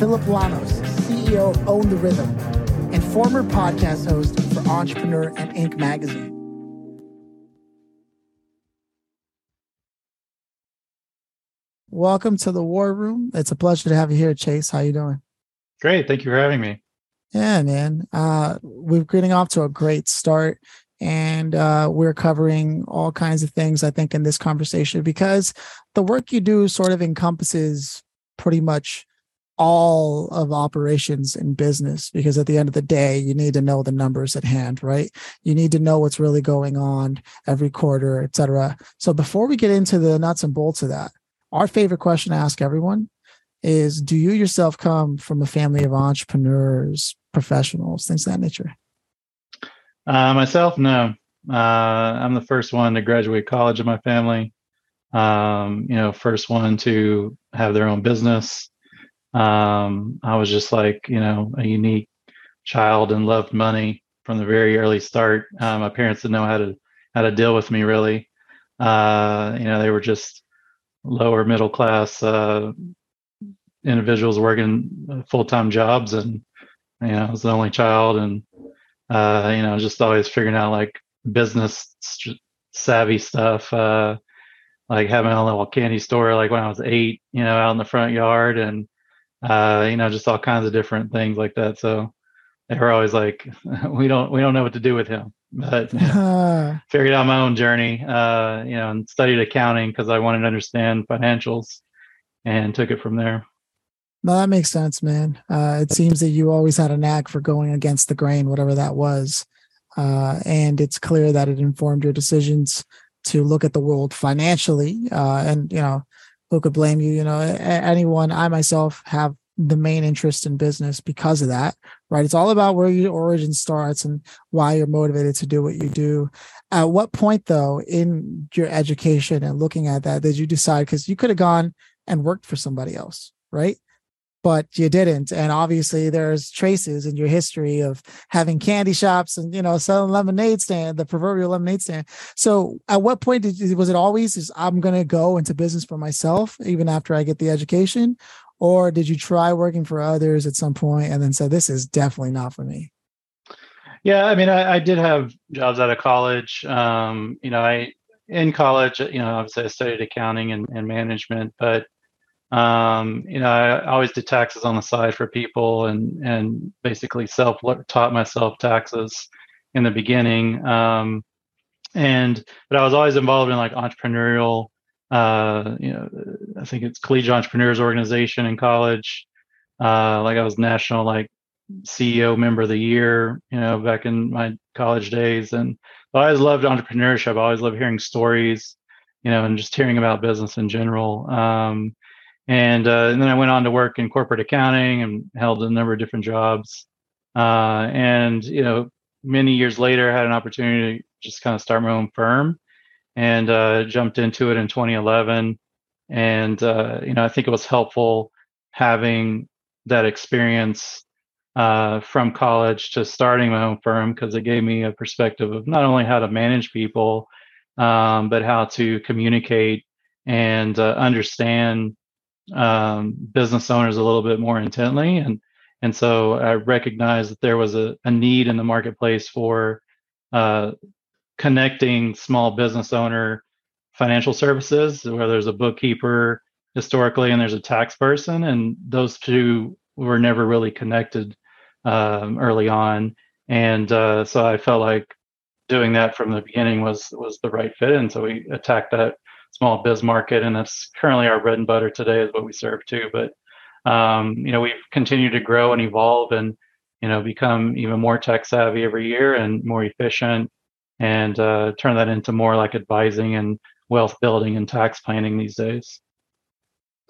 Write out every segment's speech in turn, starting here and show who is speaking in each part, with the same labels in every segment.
Speaker 1: Phillip Lanos, CEO of Own the Rhythm, and former podcast host for Entrepreneur and Inc. magazine. Welcome to the War Room. It's a pleasure to have you here, Chase. How you doing?
Speaker 2: Great. Thank you for having me.
Speaker 1: Yeah, man. Uh, we're getting off to a great start and uh, we're covering all kinds of things i think in this conversation because the work you do sort of encompasses pretty much all of operations in business because at the end of the day you need to know the numbers at hand right you need to know what's really going on every quarter et cetera so before we get into the nuts and bolts of that our favorite question to ask everyone is do you yourself come from a family of entrepreneurs professionals things of that nature
Speaker 2: uh, myself, no. Uh, I'm the first one to graduate college in my family. Um, you know, first one to have their own business. Um, I was just like, you know, a unique child and loved money from the very early start. Uh, my parents didn't know how to how to deal with me really. Uh, you know, they were just lower middle class uh, individuals working full time jobs, and you know, I was the only child, and uh, you know, just always figuring out like business savvy stuff. Uh, like having a little candy store, like when I was eight, you know, out in the front yard, and uh, you know, just all kinds of different things like that. So they were always like, "We don't, we don't know what to do with him." But you know, figured out my own journey, uh, you know, and studied accounting because I wanted to understand financials, and took it from there.
Speaker 1: No, that makes sense, man. Uh, it seems that you always had a knack for going against the grain, whatever that was. Uh, and it's clear that it informed your decisions to look at the world financially. Uh, and, you know, who could blame you? You know, anyone, I myself have the main interest in business because of that, right? It's all about where your origin starts and why you're motivated to do what you do. At what point, though, in your education and looking at that, did you decide? Because you could have gone and worked for somebody else, right? But you didn't. And obviously, there's traces in your history of having candy shops and you know selling lemonade stand, the proverbial lemonade stand. So, at what point did was it always is I'm going to go into business for myself even after I get the education, or did you try working for others at some point and then say this is definitely not for me?
Speaker 2: Yeah, I mean, I, I did have jobs out of college. Um, you know, I in college, you know, obviously I studied accounting and, and management, but um, you know, I always did taxes on the side for people and and basically self taught myself taxes in the beginning. Um, and but I was always involved in like entrepreneurial. Uh, you know, I think it's Collegiate Entrepreneurs Organization in college. Uh, like I was national like CEO member of the year. You know, back in my college days, and I always loved entrepreneurship. I always loved hearing stories. You know, and just hearing about business in general. Um, and, uh, and then I went on to work in corporate accounting and held a number of different jobs. Uh, and you know, many years later, I had an opportunity to just kind of start my own firm, and uh, jumped into it in 2011. And uh, you know, I think it was helpful having that experience uh, from college to starting my own firm because it gave me a perspective of not only how to manage people, um, but how to communicate and uh, understand um, business owners a little bit more intently. And and so I recognized that there was a, a need in the marketplace for uh, connecting small business owner financial services, where there's a bookkeeper historically and there's a tax person, and those two were never really connected um, early on. And uh, so I felt like doing that from the beginning was was the right fit, and so we attacked that small biz market, and that's currently our bread and butter today is what we serve too. But um, you know, we've continued to grow and evolve, and you know, become even more tech savvy every year and more efficient, and uh, turn that into more like advising and wealth building and tax planning these days.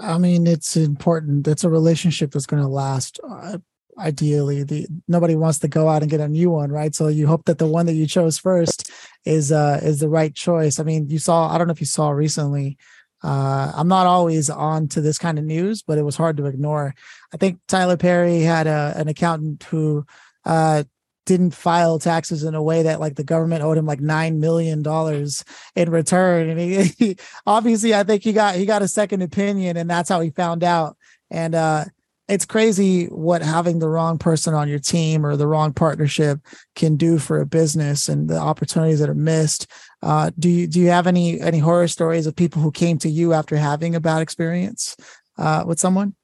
Speaker 1: I mean, it's important. It's a relationship that's going to last. Uh, ideally, the nobody wants to go out and get a new one, right? So you hope that the one that you chose first is uh is the right choice. I mean, you saw. I don't know if you saw recently. Uh, I'm not always on to this kind of news, but it was hard to ignore. I think Tyler Perry had a, an accountant who uh, didn't file taxes in a way that like the government owed him like nine million dollars in return and he, he, obviously i think he got he got a second opinion and that's how he found out and uh it's crazy what having the wrong person on your team or the wrong partnership can do for a business and the opportunities that are missed uh do you do you have any any horror stories of people who came to you after having a bad experience uh with someone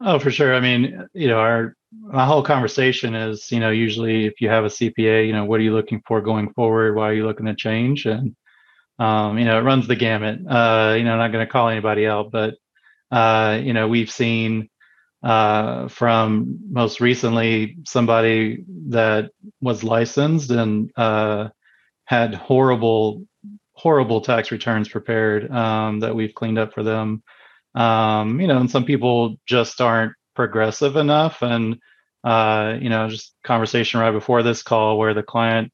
Speaker 2: oh for sure i mean you know our my whole conversation is, you know, usually if you have a CPA, you know, what are you looking for going forward? Why are you looking to change? And, um, you know, it runs the gamut. Uh, you know, I'm not going to call anybody out, but, uh, you know, we've seen uh, from most recently somebody that was licensed and uh, had horrible, horrible tax returns prepared um, that we've cleaned up for them. Um, you know, and some people just aren't progressive enough and uh, you know just conversation right before this call where the client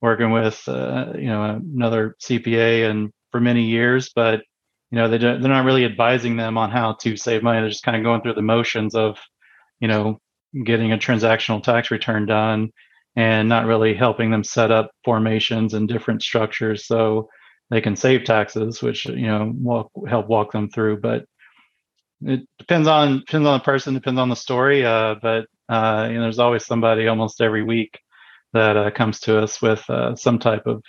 Speaker 2: working with uh, you know another cpa and for many years but you know they don't, they're not really advising them on how to save money they're just kind of going through the motions of you know getting a transactional tax return done and not really helping them set up formations and different structures so they can save taxes which you know will help walk them through but it depends on depends on the person, depends on the story. Uh, but uh, you know, there's always somebody almost every week that uh, comes to us with uh, some type of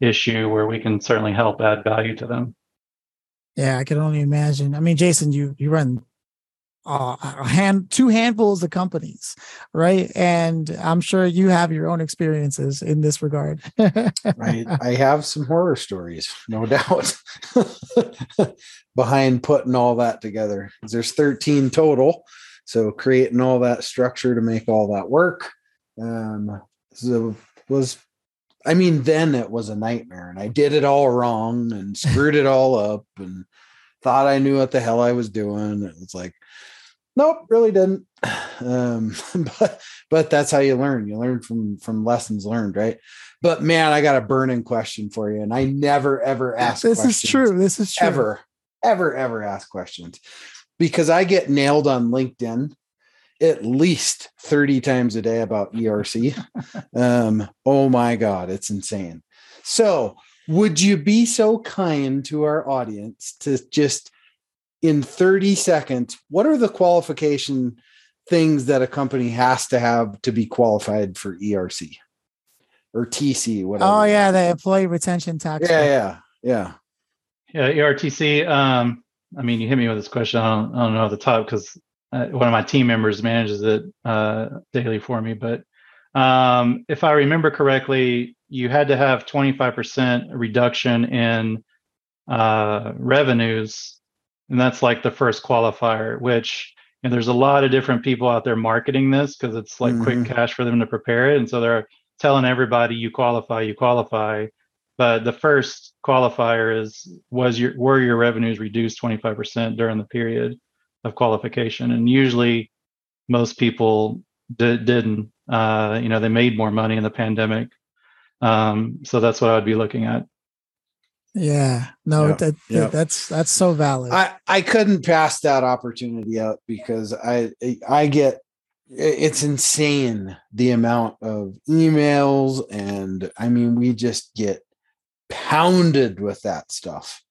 Speaker 2: issue where we can certainly help add value to them.
Speaker 1: Yeah, I can only imagine. I mean, Jason, you you run uh, a hand two handfuls of companies, right? And I'm sure you have your own experiences in this regard.
Speaker 3: right. I have some horror stories, no doubt, behind putting all that together. There's 13 total. So creating all that structure to make all that work um, so was I mean, then it was a nightmare, and I did it all wrong and screwed it all up, and thought I knew what the hell I was doing. It was like, nope really didn't. Um, but but that's how you learn. You learn from from lessons learned right? But man i got a burning question for you and i never ever ask
Speaker 1: this is true this is true.
Speaker 3: Ever ever ever ask questions. Because i get nailed on linkedin at least 30 times a day about erc um oh my god it's insane so would you be so kind to our audience to just in 30 seconds, what are the qualification things that a company has to have to be qualified for ERC or TC? Whatever.
Speaker 1: Oh yeah, the employee retention tax.
Speaker 3: Yeah, yeah, yeah.
Speaker 2: Yeah, ERTC. Um, I mean, you hit me with this question. I don't, I don't know at the top because uh, one of my team members manages it uh, daily for me. But um, if I remember correctly, you had to have 25% reduction in uh, revenues and that's like the first qualifier which know, there's a lot of different people out there marketing this because it's like mm-hmm. quick cash for them to prepare it and so they're telling everybody you qualify you qualify but the first qualifier is was your were your revenues reduced 25% during the period of qualification and usually most people did, didn't uh, you know they made more money in the pandemic um, so that's what i would be looking at
Speaker 1: yeah, no, yeah. That, yeah. that's that's so valid.
Speaker 3: I I couldn't pass that opportunity up because I I get it's insane the amount of emails and I mean we just get pounded with that stuff.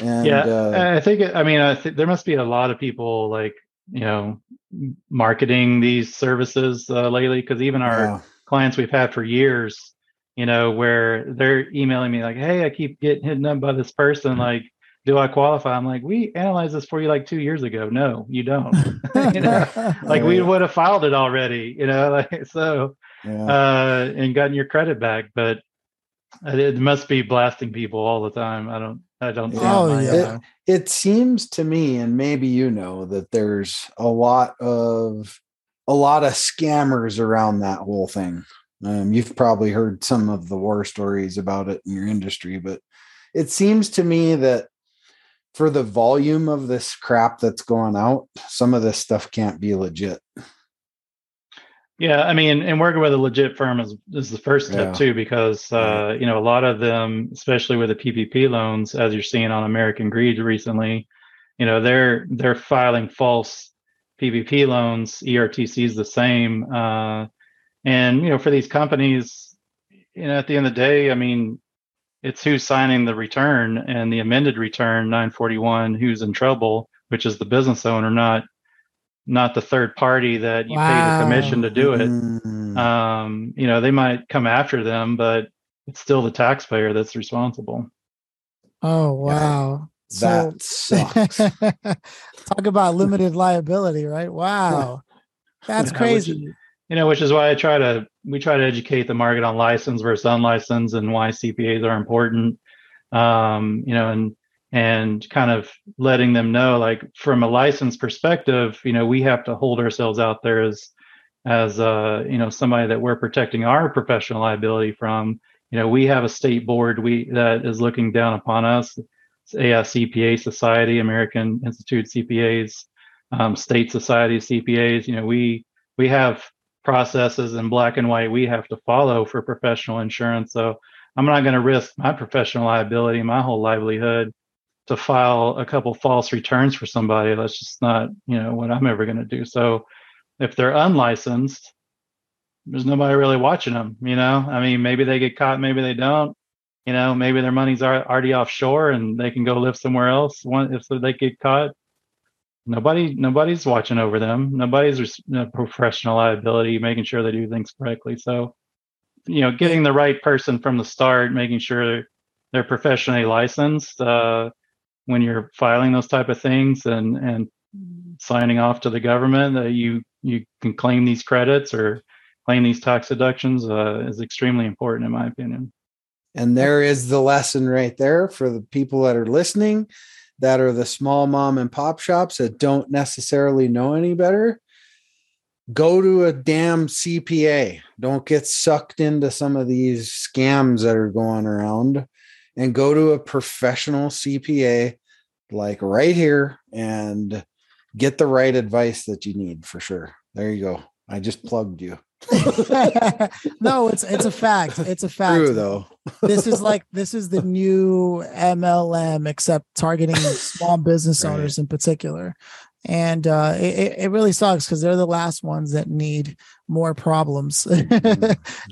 Speaker 2: And yeah, uh, I think I mean I think there must be a lot of people like you know marketing these services uh, lately because even our yeah. clients we've had for years you know, where they're emailing me like, "Hey, I keep getting hit up by this person. Mm-hmm. Like, do I qualify?" I'm like, "We analyzed this for you like two years ago. No, you don't. you know, like we would have filed it already. You know, like so, yeah. uh, and gotten your credit back. But it must be blasting people all the time. I don't. I don't.
Speaker 3: Oh yeah. It, it seems to me, and maybe you know that there's a lot of a lot of scammers around that whole thing. Um, you've probably heard some of the war stories about it in your industry, but it seems to me that for the volume of this crap that's going out, some of this stuff can't be legit.
Speaker 2: Yeah, I mean, and working with a legit firm is, is the first step
Speaker 3: Yeah.
Speaker 2: too, because uh, you know a lot of them, especially with the PPP loans, as you're seeing on American Greed recently, you know they're they're filing false PPP loans. ERTC is the same, uh, and you know for these companies, you know at the end of the day, I mean, it's who's signing the return and the amended return 941, who's in trouble, which is the business owner, not not the third party that you pay the commission to do it
Speaker 3: Mm.
Speaker 2: um, you know, they might come after them, but it's still the taxpayer that's responsible.
Speaker 1: Oh wow. So
Speaker 3: that sucks.
Speaker 1: talk about limited liability, right? Wow. That's
Speaker 2: Yeah, which
Speaker 1: crazy.
Speaker 2: You know, which is why I try to we try to educate the market on license versus unlicensed and why CPAs are important. Um, you know, and and kind of letting them know, like from a license perspective, you know, we have to hold ourselves out there as as uh, you know somebody that we're protecting our professional liability from. You know, we have a state board we that is looking down upon us. It's ASCPA Society, American Institute CPAs, um, State Society CPAs. You know, we we have processes in black and white we have to follow for professional insurance. So I'm not going to risk my professional liability, my whole livelihood, to file a couple false returns for somebody. That's just not, you know, what I'm ever going to do. So if they're unlicensed, there's nobody really watching them. You know, I mean, maybe they get caught, maybe they don't. You know, maybe their money's already offshore and they can go live somewhere else. One, if they get caught, nobody, nobody's watching over them. Nobody's professional liability, making sure they do things correctly. So, you know, getting the right person from the start, making sure they're professionally licensed uh, when you're filing those type of things and and signing off to the government that you you can claim these credits or claim these tax deductions uh, is extremely important in my opinion.
Speaker 3: And there is the lesson right there for the people that are listening that are the small mom and pop shops that don't necessarily know any better. Go to a damn CPA. Don't get sucked into some of these scams that are going around and go to a professional CPA like right here and get the right advice that you need for sure. There you go. I just plugged you.
Speaker 1: no, it's it's a fact. It's a fact.
Speaker 3: True though.
Speaker 1: this is like this is the new MLM, except targeting small business
Speaker 3: Right.
Speaker 1: owners in particular. And uh, it, it- really sucks because they're the last ones that need more problems. And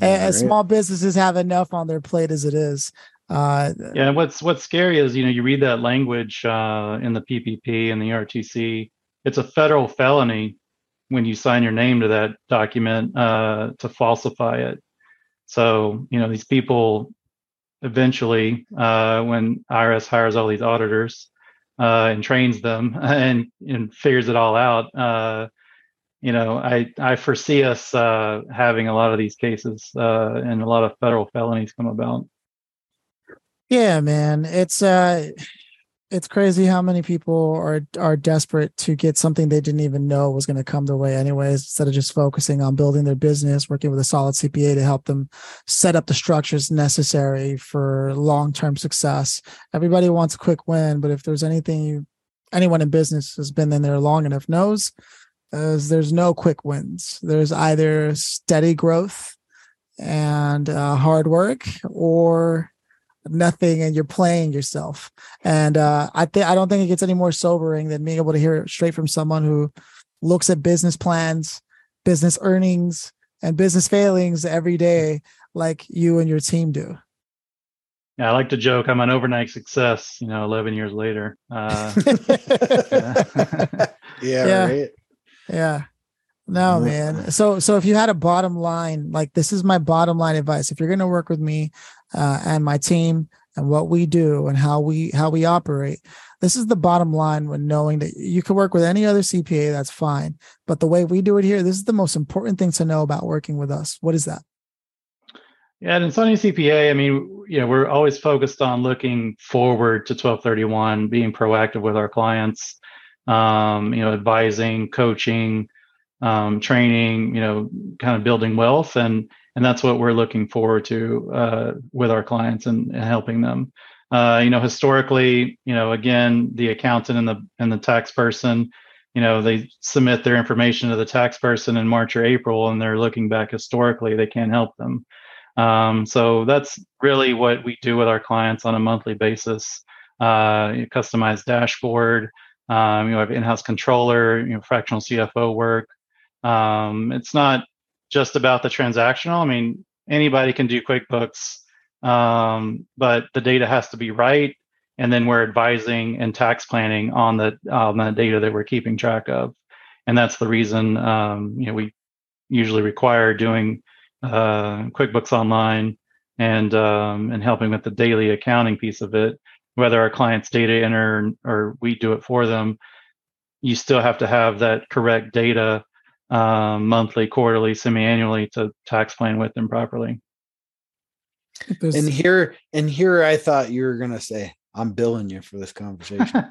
Speaker 3: right.
Speaker 1: small businesses have enough on their plate as it is. Uh,
Speaker 2: Yeah, what's what's scary is you know you read that language uh, in the PPP and the RTC. It's a federal felony when you sign your name to that document uh, to falsify it. So you know these people eventually, uh, when IRS hires all these auditors uh, and trains them and and figures it all out, uh, you know I I foresee us having a lot of these cases and a lot of federal felonies come about.
Speaker 1: Yeah, man. It's uh it's crazy how many people are are desperate to get something they didn't even know was going to come their way anyways instead of just focusing on building their business working with a solid cpa to help them set up the structures necessary for long-term success everybody wants a quick win but if there's anything you anyone in business has been in there long enough knows is there's no quick wins there's either steady growth and uh, hard work or nothing and you're playing yourself and uh i think i don't think it gets any more sobering than being able to hear it straight from someone who looks at business plans business earnings and business failings every day like you and your team do
Speaker 2: Yeah, I like to joke I'm an overnight success, you know, 11 years later. Uh,
Speaker 3: yeah,
Speaker 1: Yeah.
Speaker 3: right.
Speaker 1: yeah no man so so if you had a bottom line like this is my bottom line advice if you're going to work with me uh, and my team and what we do and how we how we operate this is the bottom line when knowing that you can work with any other cpa that's fine. But the way we do it here this is the most important thing to know about working with us. What is that?
Speaker 2: Yeah, and in CPA, I mean, you know, we're always focused on looking forward to 1231, being proactive with our clients, um, you know, advising, coaching, um, training, you know, kind of building wealth. And and that's what we're looking forward to uh, with our clients and, and helping them. uh, you know, historically, you know, again, the accountant and the and the tax person, you know, they submit their information to the tax person in March or April, and they're looking back historically. They can't help them. Um, so that's really what we do with our clients on a monthly basis. Uh, customized dashboard. Um, you know, have in-house controller, you know, fractional CFO work. Um, it's not just about the transactional. I mean, anybody can do QuickBooks, um, but the data has to be right, and then we're advising and tax planning on the on the data that we're keeping track of, and that's the reason um, you know we usually require doing uh, QuickBooks Online and um, and helping with the daily accounting piece of it. Whether our clients data enter or we do it for them, you still have to have that correct data um, monthly, quarterly, semi-annually to tax plan with them properly.
Speaker 3: And here, and here, I thought you were gonna say, "I'm billing you for this conversation."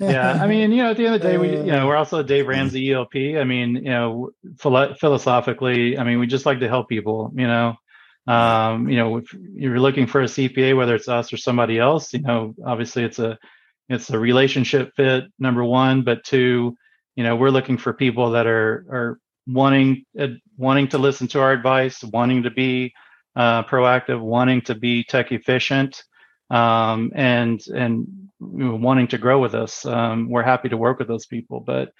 Speaker 2: yeah, I mean, you know, at the end of the day, we, you know, we're also a Dave Ramsey ELP. I mean, you know, philosophically, I mean, we just like to help people. You know, um, you know, if you're looking for a CPA, whether it's us or somebody else, you know, obviously it's a it's a relationship fit number one, but two, you know we're looking for people that are are wanting uh, wanting to listen to our advice wanting to be uh, proactive wanting to be tech efficient um, and and wanting to grow with us. Um, we're happy to work with those people but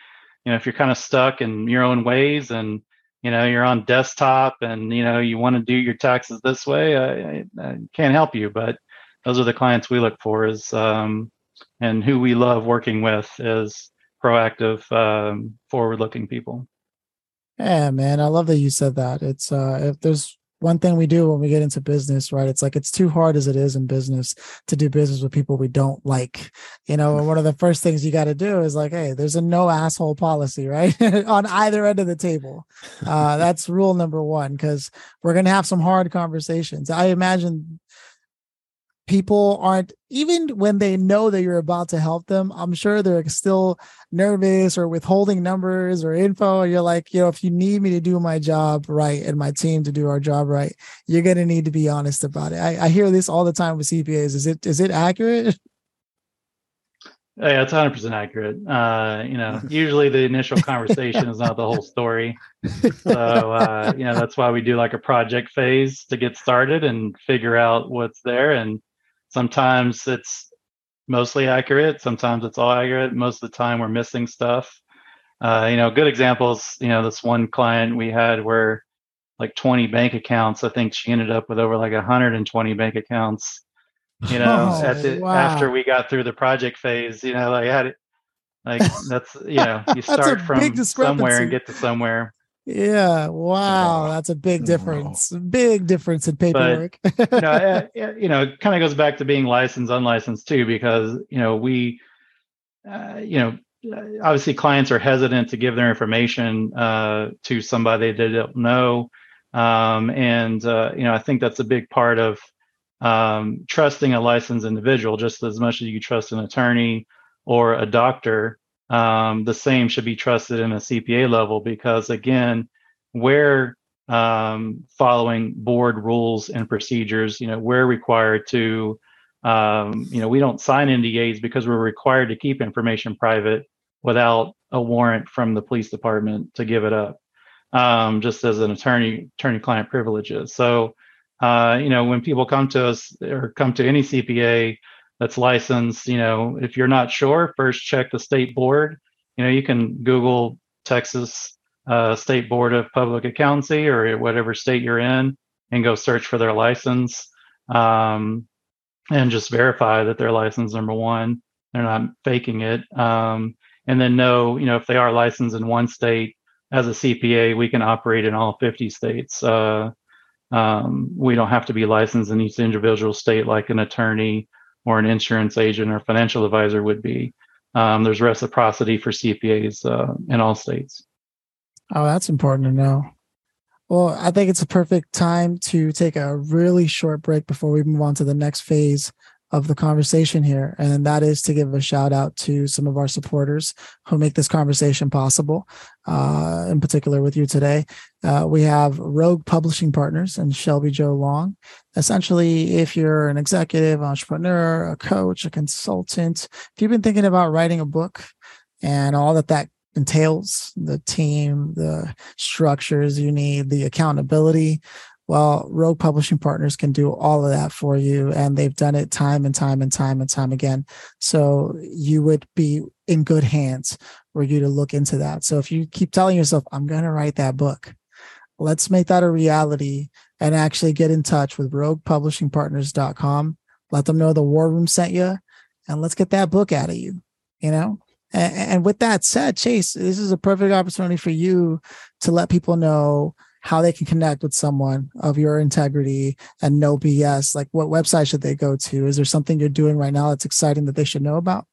Speaker 2: you know if you're kind of stuck in your own ways and you know you're on desktop and you know you want to do your taxes this way I, I, I can't help you but those are the clients we look for is um, and who we love working with is proactive, um, forward-looking people.
Speaker 1: Yeah, man, I love that you said that. It's uh, if there's one thing we do when we get into business, right? It's like it's too hard as it is in business to do business with people we don't like. You know, one of the first things you got to do is like, hey, there's a no asshole policy, right? On either end of the table. Uh, that's rule number one, because we're gonna have some hard conversations. I imagine people aren't even when they know that you're about to help them i'm sure they're still nervous or withholding numbers or info. You're like you know if you need me to do my job right and my team to do our job right you're going to need to be honest about it. I, I, hear this all the time with cpas is it is it accurate?
Speaker 2: Yeah it's 100% accurate. Uh, you know usually the initial conversation is not the whole story. So uh, you know that's why we do like a project phase to get started and figure out what's there and sometimes it's mostly accurate sometimes it's all accurate. Most of the time we're missing stuff. Uh, you know good examples you know this one client we had where like 20 bank accounts. I think she ended up with over like 120 bank accounts you know oh, the, wow. after we got through the project phase you know like had it like that's you know you start from somewhere and get to somewhere
Speaker 1: yeah. Wow. That's a big difference. Big difference in paperwork.
Speaker 2: But, you know, it, you know, it kind of goes back to being licensed, unlicensed too, because, you know, we, uh, you know, obviously clients are hesitant to give their information uh, to somebody they don't know. Um, and, uh, you know, I think that's a big part of um, trusting a licensed individual just as much as you trust an attorney or a doctor um, the same should be trusted in a CPA level because, again, we're um, following board rules and procedures. You know, we're required to, um, you know, we don't sign NDAs because we're required to keep information private without a warrant from the police department to give it up, um, just as an attorney attorney-client privileges. So, uh, you know, when people come to us or come to any CPA that's licensed. You know, if you're not sure, first check the state board. You know, you can Google Texas uh, State Board of Public Accountancy or whatever state you're in and go search for their license um, and just verify that their license number one. They're not faking it. Um, and then know, you know, if they are licensed in one state as a CPA, we can operate in all 50 states. Uh, um, we don't have to be licensed in each individual state like an attorney or an insurance agent or financial advisor would be. Um, there's reciprocity for CPAs uh, in all states.
Speaker 1: Oh, that's important to know. Well, I think it's a perfect time to take a really short break before we move on to the next phase of the conversation here, and that is to give a shout out to some of our supporters who make this conversation possible. Uh, in particular, with you today, uh, we have Rogue Publishing Partners and Shelby Joe Long. Essentially, if you're an executive, entrepreneur, a coach, a consultant, if you've been thinking about writing a book and all that that entails the team, the structures you need, the accountability. Well, Rogue Publishing Partners can do all of that for you, and they've done it time and time and time and time again. So you would be in good hands for you to look into that. So if you keep telling yourself, I'm going to write that book, let's make that a reality and actually get in touch with roguepublishingpartners.com. Let them know the war room sent you, and let's get that book out of you. You know, and, and with that said, Chase, this is a perfect opportunity for you to let people know how they can connect with someone of your integrity and no BS. Like, what website should they go to? Is there something you're doing right now that's exciting that they should know about?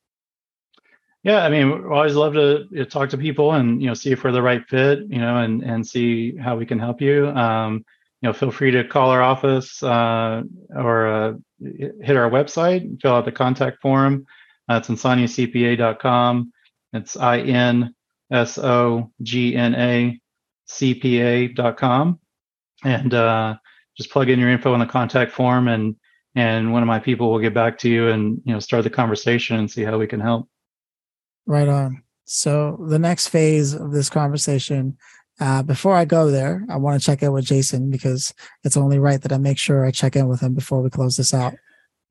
Speaker 2: Yeah, I mean, we always love to you know, talk to people and you know see if we're the right fit, you know, and and see how we can help you. Um, you know, feel free to call our office uh, or uh, hit our website, fill out the contact form. Uh, it's insognacpa.com. It's I N S O G N A C P A.com. And uh, just plug in your info in the contact form and and one of my people will get back to you and you know start the conversation and see how we can help.
Speaker 1: Right on. So the next phase of this conversation, uh, before I go there, I want to check in with Jason because it's only right that I make sure I check in with him before we close this out.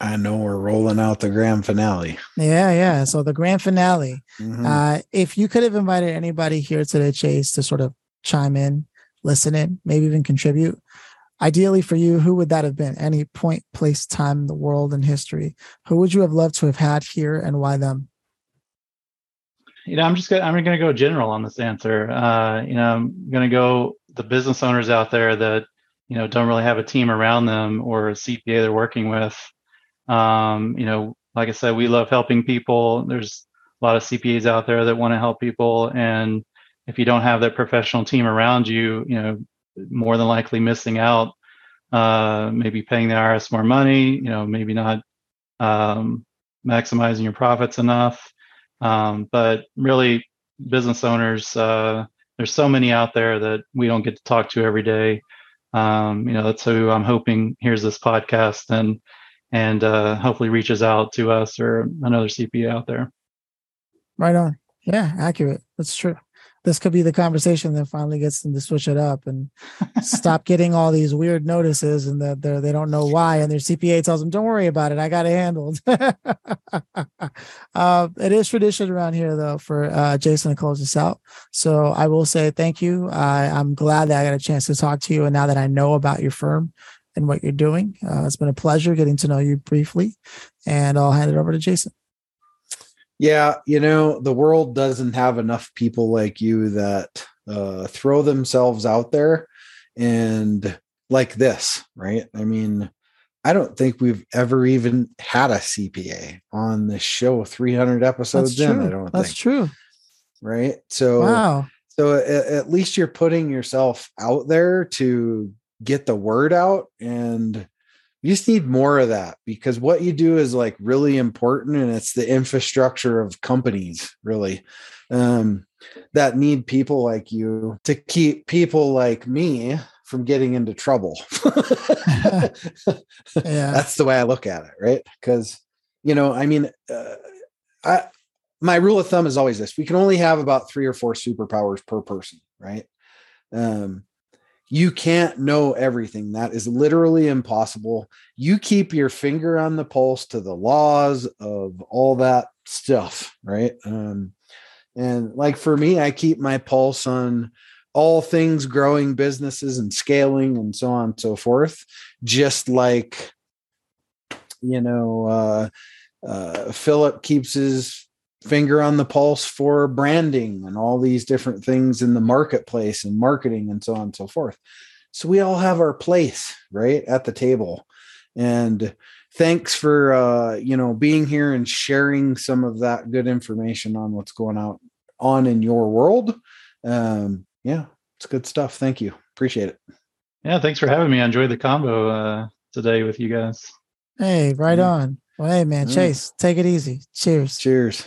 Speaker 3: I know we're rolling out the grand finale.
Speaker 1: Yeah, yeah. So the grand finale. Mm-hmm. Uh, if you could have invited anybody here today, Chase, to sort of chime in, listen in, maybe even contribute, ideally for you, who would that have been? Any point, place, time in the world and history. Who would you have loved to have had here, and why them?
Speaker 2: You know, I'm just gonna I'm gonna go general on this answer. Uh, you know, I'm gonna go the business owners out there that you know don't really have a team around them or a CPA they're working with um, you know, like I said, we love helping people. There's a lot of CPAs out there that want to help people, and if you don't have that professional team around you, you know, more than likely missing out. Uh, maybe paying the IRS more money. You know, maybe not um, maximizing your profits enough. Um, but really, business owners, uh, there's so many out there that we don't get to talk to every day. Um, you know, that's who I'm hoping hears this podcast and and uh, hopefully reaches out to us or another CPA out there.
Speaker 1: Right on. Yeah, accurate. That's true. This could be the conversation that finally gets them to switch it up and stop getting all these weird notices and that they they don't know why. And their CPA tells them, "Don't worry about it. I got it handled." uh, it is tradition around here, though, for uh, Jason to close this out. So I will say thank you. I'm glad that I got a chance to talk to you, and now that I know about your firm, and what you're doing. Uh, it's been a pleasure getting to know you briefly, and I'll hand it over to Jason.
Speaker 3: Yeah, you know, the world doesn't have enough people like you that uh, throw themselves out there and like this, right? I mean, I don't think we've ever even had a CPA on the show 300 episodes
Speaker 1: That's
Speaker 3: in.
Speaker 1: True.
Speaker 3: I don't
Speaker 1: That's
Speaker 3: think.
Speaker 1: true.
Speaker 3: Right. So,
Speaker 1: wow.
Speaker 3: So at, at least you're putting yourself out there to get the word out and you just need more of that because what you do is like really important and it's the infrastructure of companies really. Um, that need people like you to keep people like me from getting into trouble. Yeah. That's the way i look at it right? Because you know i mean uh, i my rule of thumb is always this we can only have about three or four superpowers per person right? Um you can't know everything. That is literally impossible. You keep your finger on the pulse to the laws of all that stuff, right? Um, and like for me, I keep my pulse on all things growing businesses and scaling and so on and so forth, just like, you know, uh, uh, Phillip keeps his finger on the pulse for branding and all these different things in the marketplace and marketing and so on and so forth. So we all have our place right at the table. And thanks for uh, you know being here and sharing some of that good information on what's going out on in your world. Um, yeah, it's good stuff. Thank you. Appreciate it.
Speaker 2: Yeah, thanks for having me. I enjoyed the combo uh, today with you guys.
Speaker 1: Hey, right on. Well, hey, man,
Speaker 3: Mm.
Speaker 1: Chase, take it easy. Cheers.
Speaker 3: Cheers.